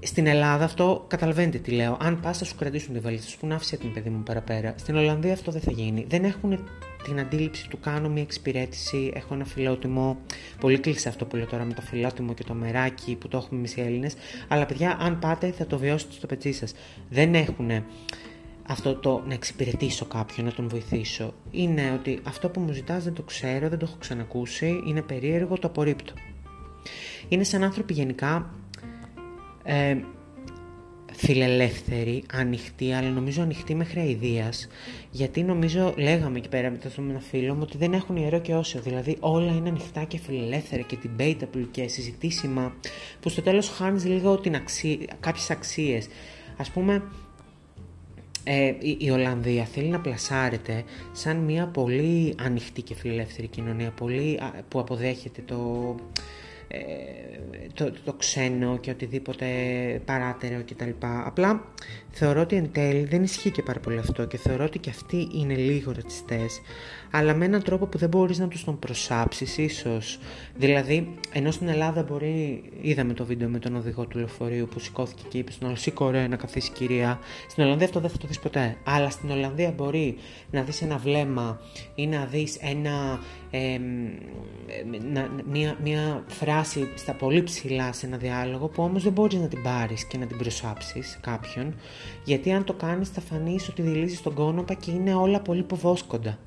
στην Ελλάδα αυτό καταλαβαίνετε τι λέω. Αν πας, θα σου κρατήσουν τη βαλίτσα σου, που να άφησε την παιδί μου παραπέρα. Στην Ολλανδία αυτό δεν θα γίνει. Δεν έχουν την αντίληψη του κάνω μια εξυπηρέτηση, έχω ένα φιλότιμο. Πολύ κλείσει αυτό που λέω τώρα με το φιλότιμο και το μεράκι που το έχουμε εμεί οι Έλληνες. Αλλά παιδιά, αν πάτε, θα το βιώσετε στο πετσί σας. Δεν έχουν αυτό το να εξυπηρετήσω κάποιον, να τον βοηθήσω. Είναι ότι αυτό που μου ζητάς δεν το ξέρω, δεν το έχω ξανακούσει, είναι περίεργο, το απορρίπτω. Είναι σαν άνθρωποι γενικά, ε, φιλελεύθερη, ανοιχτή, αλλά νομίζω ανοιχτή μέχρι αηδίας, γιατί νομίζω, λέγαμε εκεί πέρα με ένα φίλο μου, ότι δεν έχουν ιερό και όσο, δηλαδή όλα είναι ανοιχτά και φιλελεύθερα και debatable και συζητήσιμα, που στο τέλος χάνεις λίγο την αξία, κάποιες αξίες. Ας πούμε, ε, η, Ολλανδία θέλει να πλασάρεται σαν μια πολύ ανοιχτή και φιλελεύθερη κοινωνία, πολύ, που αποδέχεται το, ε, το, το, ξένο και οτιδήποτε παράτερο κτλ. Απλά θεωρώ ότι εν τέλει δεν ισχύει και πάρα πολύ αυτό και θεωρώ ότι και αυτοί είναι λίγο ρατσιστές αλλά με έναν τρόπο που δεν μπορείς να τους τον προσάψεις ίσως. Δηλαδή, ενώ στην Ελλάδα μπορεί, είδαμε το βίντεο με τον οδηγό του λεωφορείου που σηκώθηκε και είπε στον άλλο σήκω ρε να καθίσεις κυρία. Στην Ολλανδία αυτό δεν θα το δεις ποτέ. Αλλά στην Ολλανδία μπορεί να δεις ένα βλέμμα ή να δεις ένα, ε, μια, μια φράση στα πολύ ψηλά σε ένα διάλογο που όμως δεν μπορείς να την πάρεις και να την προσάψεις κάποιον γιατί αν το κάνεις θα φανείς ότι δηλίζεις τον κόνοπα και είναι όλα πολύ υποβόσκοντα.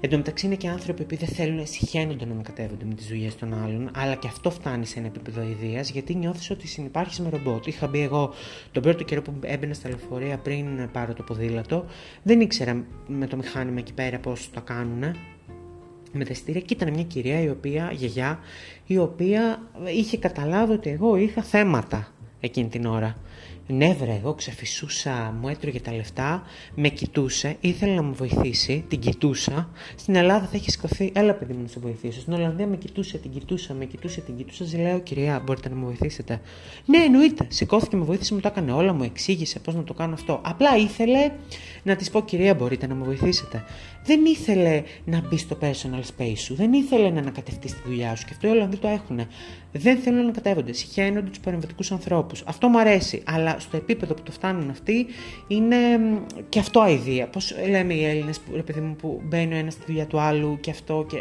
Εν τω μεταξύ είναι και άνθρωποι που δεν θέλουν, συχαίνονται να ανακατεύονται με τις δουλειές των άλλων, αλλά και αυτό φτάνει σε ένα επίπεδο ιδέας, γιατί νιώθεις ότι συνεπάρχει με ρομπότ. Είχα μπει εγώ τον πρώτο καιρό που έμπαινα στα λεωφορεία πριν πάρω το ποδήλατο, δεν ήξερα με το μηχάνημα εκεί πέρα πώς το κάνουν με τα ειστήρια και ήταν μια κυρία η οποία, γιαγιά, η οποία είχε καταλάβει ότι εγώ είχα θέματα εκείνη την ώρα. Ναι, βρε, εγώ ξεφυσούσα, μου έτρωγε τα λεφτά, με κοιτούσε, ήθελε να μου βοηθήσει, την κοιτούσα. Στην Ελλάδα θα έχει σηκωθεί, έλα παιδί μου να σε βοηθήσω. Στην Ολλανδία με κοιτούσε, την κοιτούσα, με κοιτούσε, την κοιτούσα. Ζη λέω, κυρία, μπορείτε να μου βοηθήσετε. Ναι, εννοείται. Σηκώθηκε, με βοήθησε, μου το έκανε όλα, μου εξήγησε πώς να το κάνω αυτό. Απλά ήθελε να της πω, κυρία, μπορείτε να με βοηθήσετε. Δεν ήθελε να μπει στο personal space σου, δεν ήθελε να ανακατευτεί στη δουλειά σου και αυτό οι Ολλανδοί το έχουν. Δεν θέλουν να ανακατεύονται, συχαίνονται τους παρεμβατικούς ανθρώπους. Αυτό μου αρέσει, αλλά στο επίπεδο που το φτάνουν αυτοί είναι και αυτό αηδία. Πώς λέμε οι Έλληνες που, που μπαίνει ο ένας στη δουλειά του άλλου και αυτό και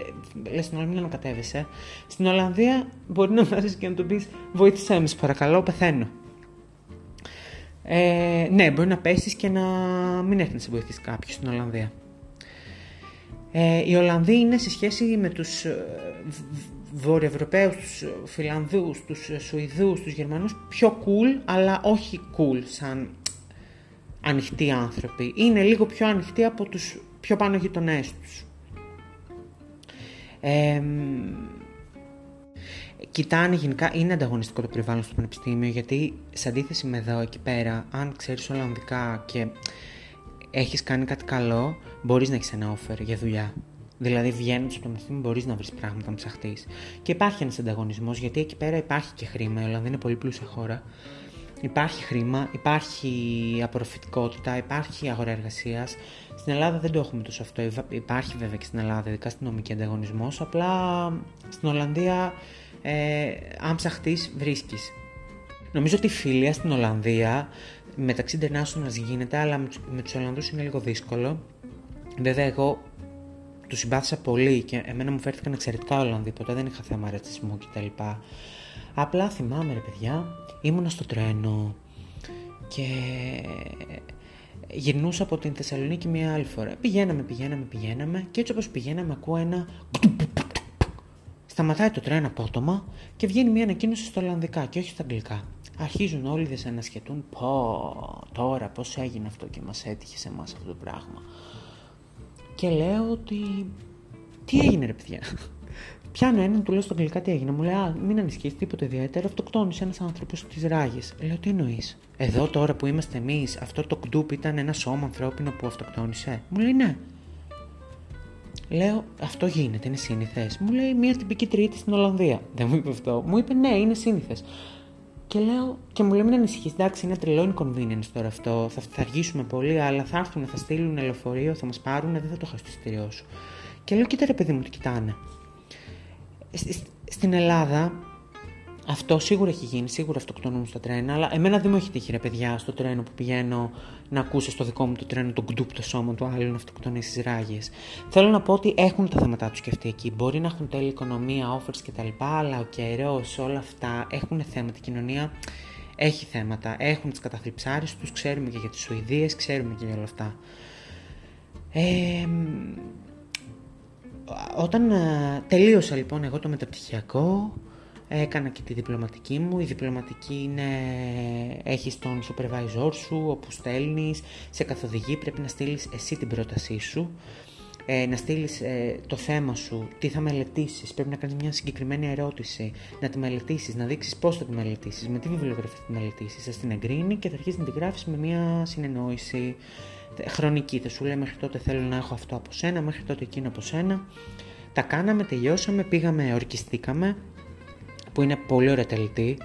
λες στην Ολλανδία να ανακατεύεσαι. Στην Ολλανδία μπορεί να βάζει και να του πεις Βοήθησέ με, παρακαλώ, πεθαίνω. Ε, ναι, μπορεί να πέσεις και να μην έχει να σε βοηθήσει κάποιος στην Ολλανδία. Ε, οι Ολλανδοί είναι σε σχέση με τους ε, Βορειοευρωπαίους, τους Φιλανδούς, τους Σουηδούς, τους Γερμανούς πιο cool, αλλά όχι cool σαν ανοιχτοί άνθρωποι. Είναι λίγο πιο ανοιχτοί από τους πιο πάνω γειτονές τους. Ε, κοιτάνε γενικά, είναι ανταγωνιστικό το περιβάλλον στο πανεπιστήμιο γιατί σε αντίθεση με εδώ εκεί πέρα, αν ξέρεις Ολλανδικά και έχεις κάνει κάτι καλό, μπορείς να έχεις ένα offer για δουλειά. Δηλαδή, βγαίνοντας από το πανεπιστήμιο, μπορείς να βρεις πράγματα να ψαχτείς. Και υπάρχει ένας ανταγωνισμός, γιατί εκεί πέρα υπάρχει και χρήμα. Η Ολλανδία είναι πολύ πλούσια χώρα. Υπάρχει χρήμα, υπάρχει απορροφητικότητα, υπάρχει αγορά εργασίας. Στην Ελλάδα δεν το έχουμε τόσο αυτό. Υπάρχει βέβαια και στην Ελλάδα, ειδικά στην νομική ανταγωνισμός. Απλά στην Ολλανδία, ε, αν ψαχτείς, βρίσκεις. Νομίζω ότι η φιλία στην Ολλανδία μεταξύ internationals γίνεται, αλλά με του Ολλανδούς είναι λίγο δύσκολο. Βέβαια, εγώ τους συμπάθησα πολύ και εμένα μου φέρθηκαν εξαιρετικά Ολλανδοί, ποτέ δεν είχα θέμα ρατσισμού κτλ. Απλά θυμάμαι ρε παιδιά, ήμουνα στο τρένο και γυρνούσα από την Θεσσαλονίκη μία άλλη φορά. Πηγαίναμε, πηγαίναμε, πηγαίναμε και έτσι όπως πηγαίναμε ακούω ένα Σταματάει το τρένο απότομα και βγαίνει μια ανακοίνωση στα Ολλανδικά και όχι στα Αγγλικά. Αρχίζουν όλοι να ανασχετούν πω τώρα πώς έγινε αυτό και μας έτυχε σε εμάς αυτό το πράγμα και λέω ότι τι έγινε ρε παιδιά; Πιάνω έναν, του λέω στο αγγλικά τι έγινε; Μου λέει, Α, μην ανησυχείς τίποτα ιδιαίτερο. Αυτοκτόνησε ένας άνθρωπος στι ράγες. Λέω, τι εννοείς; Εδώ τώρα που είμαστε εμείς, αυτό το κντούπ ήταν ένα σώμα ανθρώπινο που αυτοκτόνησε; Μου λέει, ναι. Λέω, αυτό γίνεται, είναι σύνηθες. Μου λέει, μία τυπική τρίτη στην Ολλανδία. Δεν μου είπε αυτό. Μου είπε, ναι, είναι σύνηθες. Και λέω, και μου λέει: Μην ανησυχείς, εντάξει, είναι τρελό inconvenience τώρα αυτό. Θα, θα αργήσουμε πολύ, αλλά θα έρθουν, θα στείλουν λεωφορείο, θα μας πάρουν, δεν θα το χάσει το εισιτήριό σου. Και λέω: Κοίτα ρε παιδί μου, τι κοιτάνε. Στην Ελλάδα αυτό σίγουρα έχει γίνει, σίγουρα αυτοκτονούν στα τρένα, αλλά εμένα δεν μου έχει τύχει ρε παιδιά στο τρένο που πηγαίνω να ακούσω στο δικό μου το τρένο τον κντούπ το σώμα του άλλου να αυτοκτονεί στις ράγες. Θέλω να πω ότι έχουν τα θέματα τους και αυτοί εκεί. Μπορεί να έχουν τέλη οικονομία, offers κτλ. Αλλά ο καιρός, όλα αυτά έχουν θέματα. Η κοινωνία έχει θέματα. Έχουν τις καταθλιψάρες τους, ξέρουμε και για τις Σουηδίες, ξέρουμε και για όλα αυτά. Ε, όταν τελείωσα λοιπόν εγώ το μεταπτυχιακό, Έκανα και τη διπλωματική μου. Η διπλωματική είναι, έχεις τον supervisor σου, όπου στέλνεις, σε καθοδηγεί, πρέπει να στείλεις εσύ την πρότασή σου ε, να στείλεις ε, το θέμα σου, τι θα μελετήσεις, πρέπει να κάνεις μια συγκεκριμένη ερώτηση, να τη μελετήσεις, να δείξεις πώς θα τη μελετήσεις, με τι βιβλιογραφία θα τη μελετήσεις. Θα την εγκρίνει και θα αρχίσεις να τη γράφεις με μια συνεννόηση χρονική. Θα σου λέει μέχρι τότε θέλω να έχω αυτό από σένα, μέχρι τότε εκείνο από σένα. Τα κάναμε, τελειώσαμε, πήγαμε, ορκιστήκαμε, που είναι πολύ ωραία τελετή.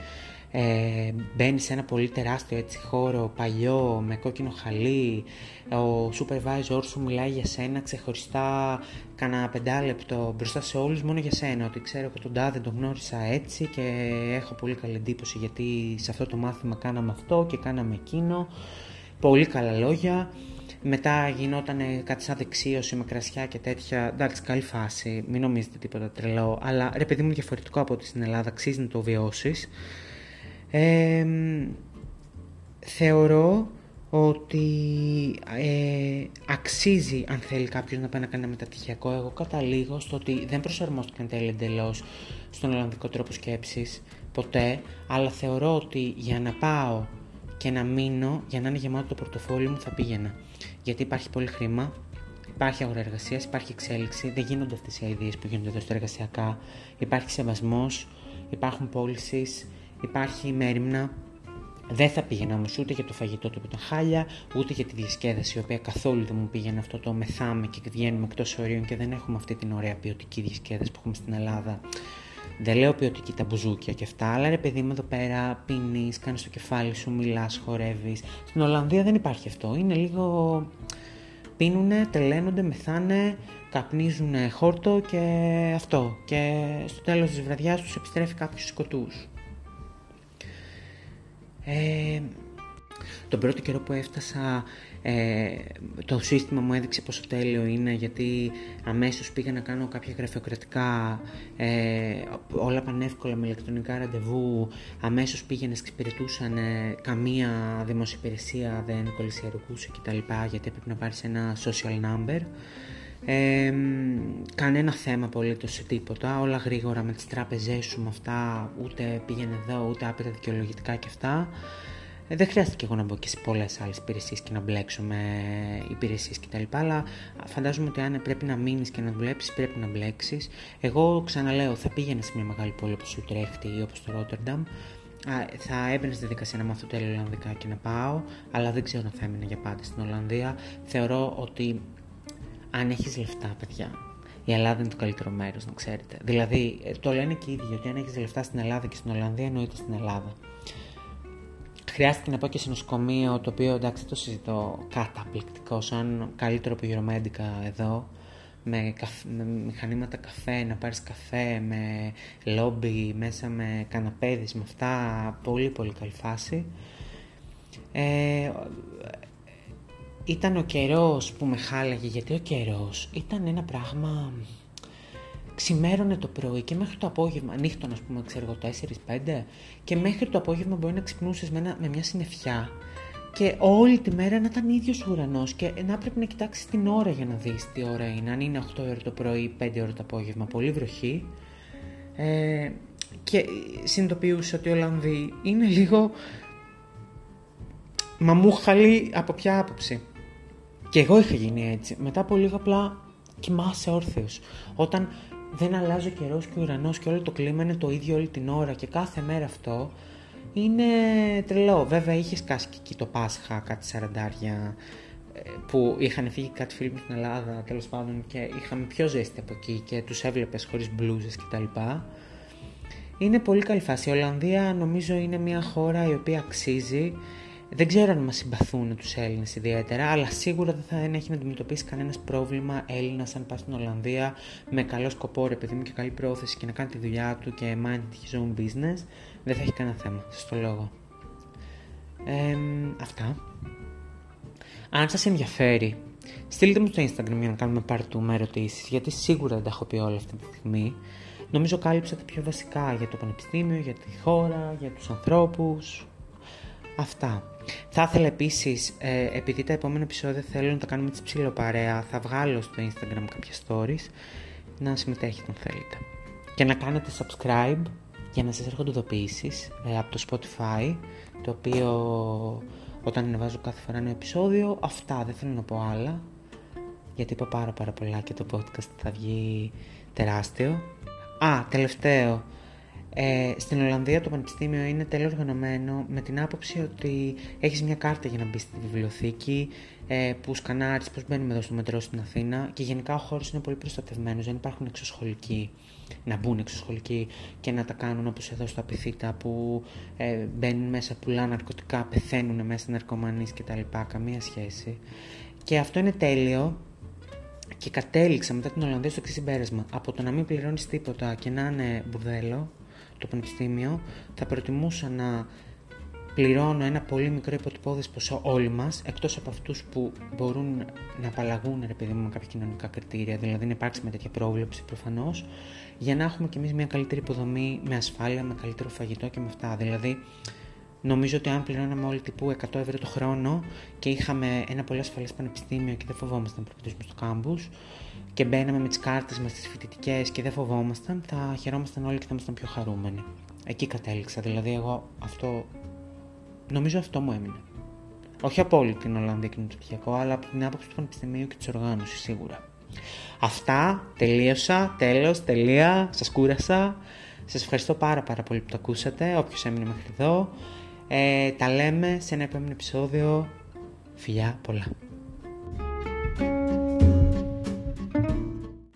Ε, μπαίνει σε ένα πολύ τεράστιο έτσι χώρο, παλιό, με κόκκινο χαλί, ο supervisor σου μιλάει για σένα ξεχωριστά κανένα πεντάλεπτο μπροστά σε όλους μόνο για σένα, ότι ξέρω ότι τον τάδε τον γνώρισα έτσι και έχω πολύ καλή εντύπωση γιατί σε αυτό το μάθημα κάναμε αυτό και κάναμε εκείνο, πολύ καλά λόγια. Μετά γινόταν κάτι σαν δεξίωση με κρασιά και τέτοια. Εντάξει, καλή φάση, μην νομίζετε τίποτα τρελό. Αλλά ρε παιδί μου διαφορετικό από ότι στην Ελλάδα, αξίζει να το βιώσεις θεωρώ ότι ε, αξίζει αν θέλει κάποιος να πάει να κάνει ένα μεταπτυχιακό. Εγώ καταλήγω στο ότι δεν προσαρμόστηκαν τέλει εντελώς στον Ολλανδικό τρόπο σκέψης ποτέ, αλλά θεωρώ ότι για να πάω και να μείνω, για να είναι γεμάτο το πορτοφόλι μου θα πήγαινα. Γιατί υπάρχει πολύ χρήμα, υπάρχει αγορά εργασίας, υπάρχει εξέλιξη, δεν γίνονται αυτές οι ιδέε που γίνονται εδώ στα εργασιακά, υπάρχει σεβασμός, υπάρχουν πώλησει, υπάρχει μέρημνα. Δεν θα πήγαινα όμως ούτε για το φαγητό του που ήταν χάλια, ούτε για τη διασκέδαση, η οποία καθόλου δεν μου πήγαινε αυτό το μεθάμε και βγαίνουμε εκτός ορίων και δεν έχουμε αυτή την ωραία ποιοτική διασκέδαση που έχουμε στην Ελλάδα. Δεν λέω ποιοτική τα μπουζούκια και αυτά, αλλά ρε παιδί μου εδώ πέρα πίνεις, κάνεις το κεφάλι σου, μιλάς, χορεύεις. Στην Ολλανδία δεν υπάρχει αυτό. Είναι λίγο. Πίνουνε, τελένονται, μεθάνε, καπνίζουν χόρτο και αυτό. Και στο τέλος της βραδιάς τους επιστρέφει κάποιος σκοτού. Ε, τον πρώτο καιρό που έφτασα ε, το σύστημα μου έδειξε πόσο τέλειο είναι γιατί αμέσως πήγα να κάνω κάποια γραφειοκρατικά ε, όλα πανεύκολα με ηλεκτρονικά ραντεβού. Αμέσως πήγαινε εξυπηρετούσαν ε, καμία δημόσια υπηρεσία δεν κολλησιαρικούσε κτλ γιατί έπρεπε να πάρεις ένα social number. Ε, κανένα θέμα απολύτως σε τίποτα, όλα γρήγορα με τις τράπεζές σου με αυτά, ούτε πήγαινε εδώ, ούτε άπειρα δικαιολογητικά και αυτά. Ε, δεν χρειάστηκε εγώ να μπω και σε πολλές άλλες υπηρεσίες και να μπλέξω με υπηρεσίες κτλ. Αλλά φαντάζομαι ότι αν πρέπει να μείνεις και να δουλέψεις, πρέπει να μπλέξεις. Εγώ ξαναλέω, θα πήγαινες σε μια μεγάλη πόλη όπως η Ουτρέχτη ή όπως το Ρότερνταμ. Θα έμπαινες στη δικασία να μάθω τέλειο Ολλανδικά και να πάω, αλλά δεν ξέρω αν θα έμεινε για πάντα στην Ολλανδία. Θεωρώ ότι αν έχεις λεφτά, παιδιά, η Ελλάδα είναι το καλύτερο μέρος, να ξέρετε. Δηλαδή, ε, το λένε και οι ίδιοι ότι αν έχεις λεφτά στην Ελλάδα και στην Ολλανδία, εννοείται στην Ελλάδα. Χρειάστηκε να πάω και σε νοσοκομείο, το οποίο εντάξει το συζητώ καταπληκτικό, σαν καλύτερο από γυρομέντικα εδώ, με, με μηχανήματα καφέ, να πάρεις καφέ, με λόμπι, μέσα με καναπέδες, με αυτά, πολύ πολύ καλή φάση. Ε, ήταν ο καιρός που με χάλαγε, γιατί ο καιρός ήταν ένα πράγμα... Ξημέρωνε το πρωί και μέχρι το απόγευμα, νύχτων ας πούμε, ξέρω εγώ, 4-5 και μέχρι το απόγευμα μπορεί να ξυπνούσες με, με μια συννεφιά και όλη τη μέρα να ήταν ίδιος ο ουρανός και να πρέπει να κοιτάξεις την ώρα για να δεις τι ώρα είναι, αν είναι 8 ώρα το πρωί, 5 ώρα το απόγευμα, πολύ βροχή. Ε, και συνειδητοποιούσα ότι ο Ολλανδοί είναι λίγο μαμούχαλοι από ποια άποψη. Και εγώ είχα γίνει έτσι. Μετά από λίγο απλά κοιμάσαι όρθιος. Όταν δεν αλλάζει ο καιρός και ο ουρανός και όλο το κλίμα είναι το ίδιο όλη την ώρα και κάθε μέρα αυτό είναι τρελό. Βέβαια είχες σκάσει και εκεί το Πάσχα κάτι σαραντάρια ε, που είχαν φύγει κάτι φίλοι μου στην Ελλάδα τέλος πάντων και είχαμε πιο ζέστη από εκεί και τους έβλεπες χωρίς μπλούζες κτλ. Είναι πολύ καλή φάση. Η Ολλανδία νομίζω είναι μια χώρα η οποία αξίζει δεν ξέρω αν μας συμπαθούν τους Έλληνες ιδιαίτερα, αλλά σίγουρα δεν θα έχει να αντιμετωπίσει κανένας πρόβλημα Έλληνα αν πάει στην Ολλανδία με καλό σκοπό, ρε παιδί μου και καλή πρόθεση και να κάνει τη δουλειά του και mind his own business. Δεν θα έχει κανένα θέμα, σας το λόγο. Ε, αυτά. Αν σας ενδιαφέρει, στείλτε μου στο Instagram για να κάνουμε part του με ερωτήσεις, γιατί σίγουρα δεν τα έχω πει όλα αυτή τη στιγμή. Νομίζω κάλυψα τα πιο βασικά για το πανεπιστήμιο, για τη χώρα, για τους ανθρώπους, Αυτά. Θα ήθελα επίσης, ε, επειδή τα επόμενα επεισόδια θέλω να τα κάνουμε τη ψηλοπαρέα, θα βγάλω στο Instagram κάποια stories να συμμετέχετε αν θέλετε. Και να κάνετε subscribe για να σας έρχονται ειδοποιήσεις ε, από το Spotify, το οποίο όταν ανεβάζω κάθε φορά ένα επεισόδιο, αυτά δεν θέλω να πω άλλα, γιατί είπα πάρα πάρα πολλά και το podcast θα βγει τεράστιο. Α, τελευταίο, ε, στην Ολλανδία το πανεπιστήμιο είναι τέλειο οργανωμένο με την άποψη ότι έχεις μια κάρτα για να μπεις στη βιβλιοθήκη ε, που σκανάρεις πώς μπαίνουμε εδώ στο μετρό στην Αθήνα και γενικά ο χώρος είναι πολύ προστατευμένος, δεν υπάρχουν εξωσχολικοί να μπουν εξωσχολικοί και να τα κάνουν όπως εδώ στα Πυθίτα που ε, μπαίνουν μέσα, πουλάνε ναρκωτικά, πεθαίνουν μέσα ναρκωμανείς κτλ. Καμία σχέση. Και αυτό είναι τέλειο και κατέληξα μετά την Ολλανδία στο εξής συμπέρασμα. Από το να μην πληρώνεις τίποτα και να είναι μπουρδέλο, το πανεπιστήμιο, θα προτιμούσα να πληρώνω ένα πολύ μικρό υποτυπώδες ποσό όλοι μας, εκτός από αυτούς που μπορούν να απαλλαγούν επειδή με κάποια κοινωνικά κριτήρια, δηλαδή να υπάρξει με τέτοια πρόβλεψη προφανώς, για να έχουμε κι εμείς μια καλύτερη υποδομή με ασφάλεια, με καλύτερο φαγητό και με αυτά. Δηλαδή, νομίζω ότι αν πληρώναμε όλοι τύπου 100 ευρώ το χρόνο και είχαμε ένα πολύ ασφαλές πανεπιστήμιο και δεν φοβόμασταν να προπητήσουμε στο κάμπους, και μπαίναμε με τις κάρτες μας τις φοιτητικές και δεν φοβόμασταν, θα χαιρόμασταν όλοι και θα ήμασταν πιο χαρούμενοι. Εκεί κατέληξα. Δηλαδή, εγώ αυτό. Νομίζω αυτό μου έμεινε. Όχι από όλη την Ολλανδία και το πτυχιακό, αλλά από την άποψη του Πανεπιστημίου και της οργάνωσης σίγουρα. Αυτά, τελείωσα, τέλος, τελεία, σας κούρασα. Σας ευχαριστώ πάρα πάρα πολύ που το ακούσατε, όποιος έμεινε μέχρι εδώ. Ε, τα λέμε σε ένα επόμενο επεισόδιο. Φιλιά πολλά.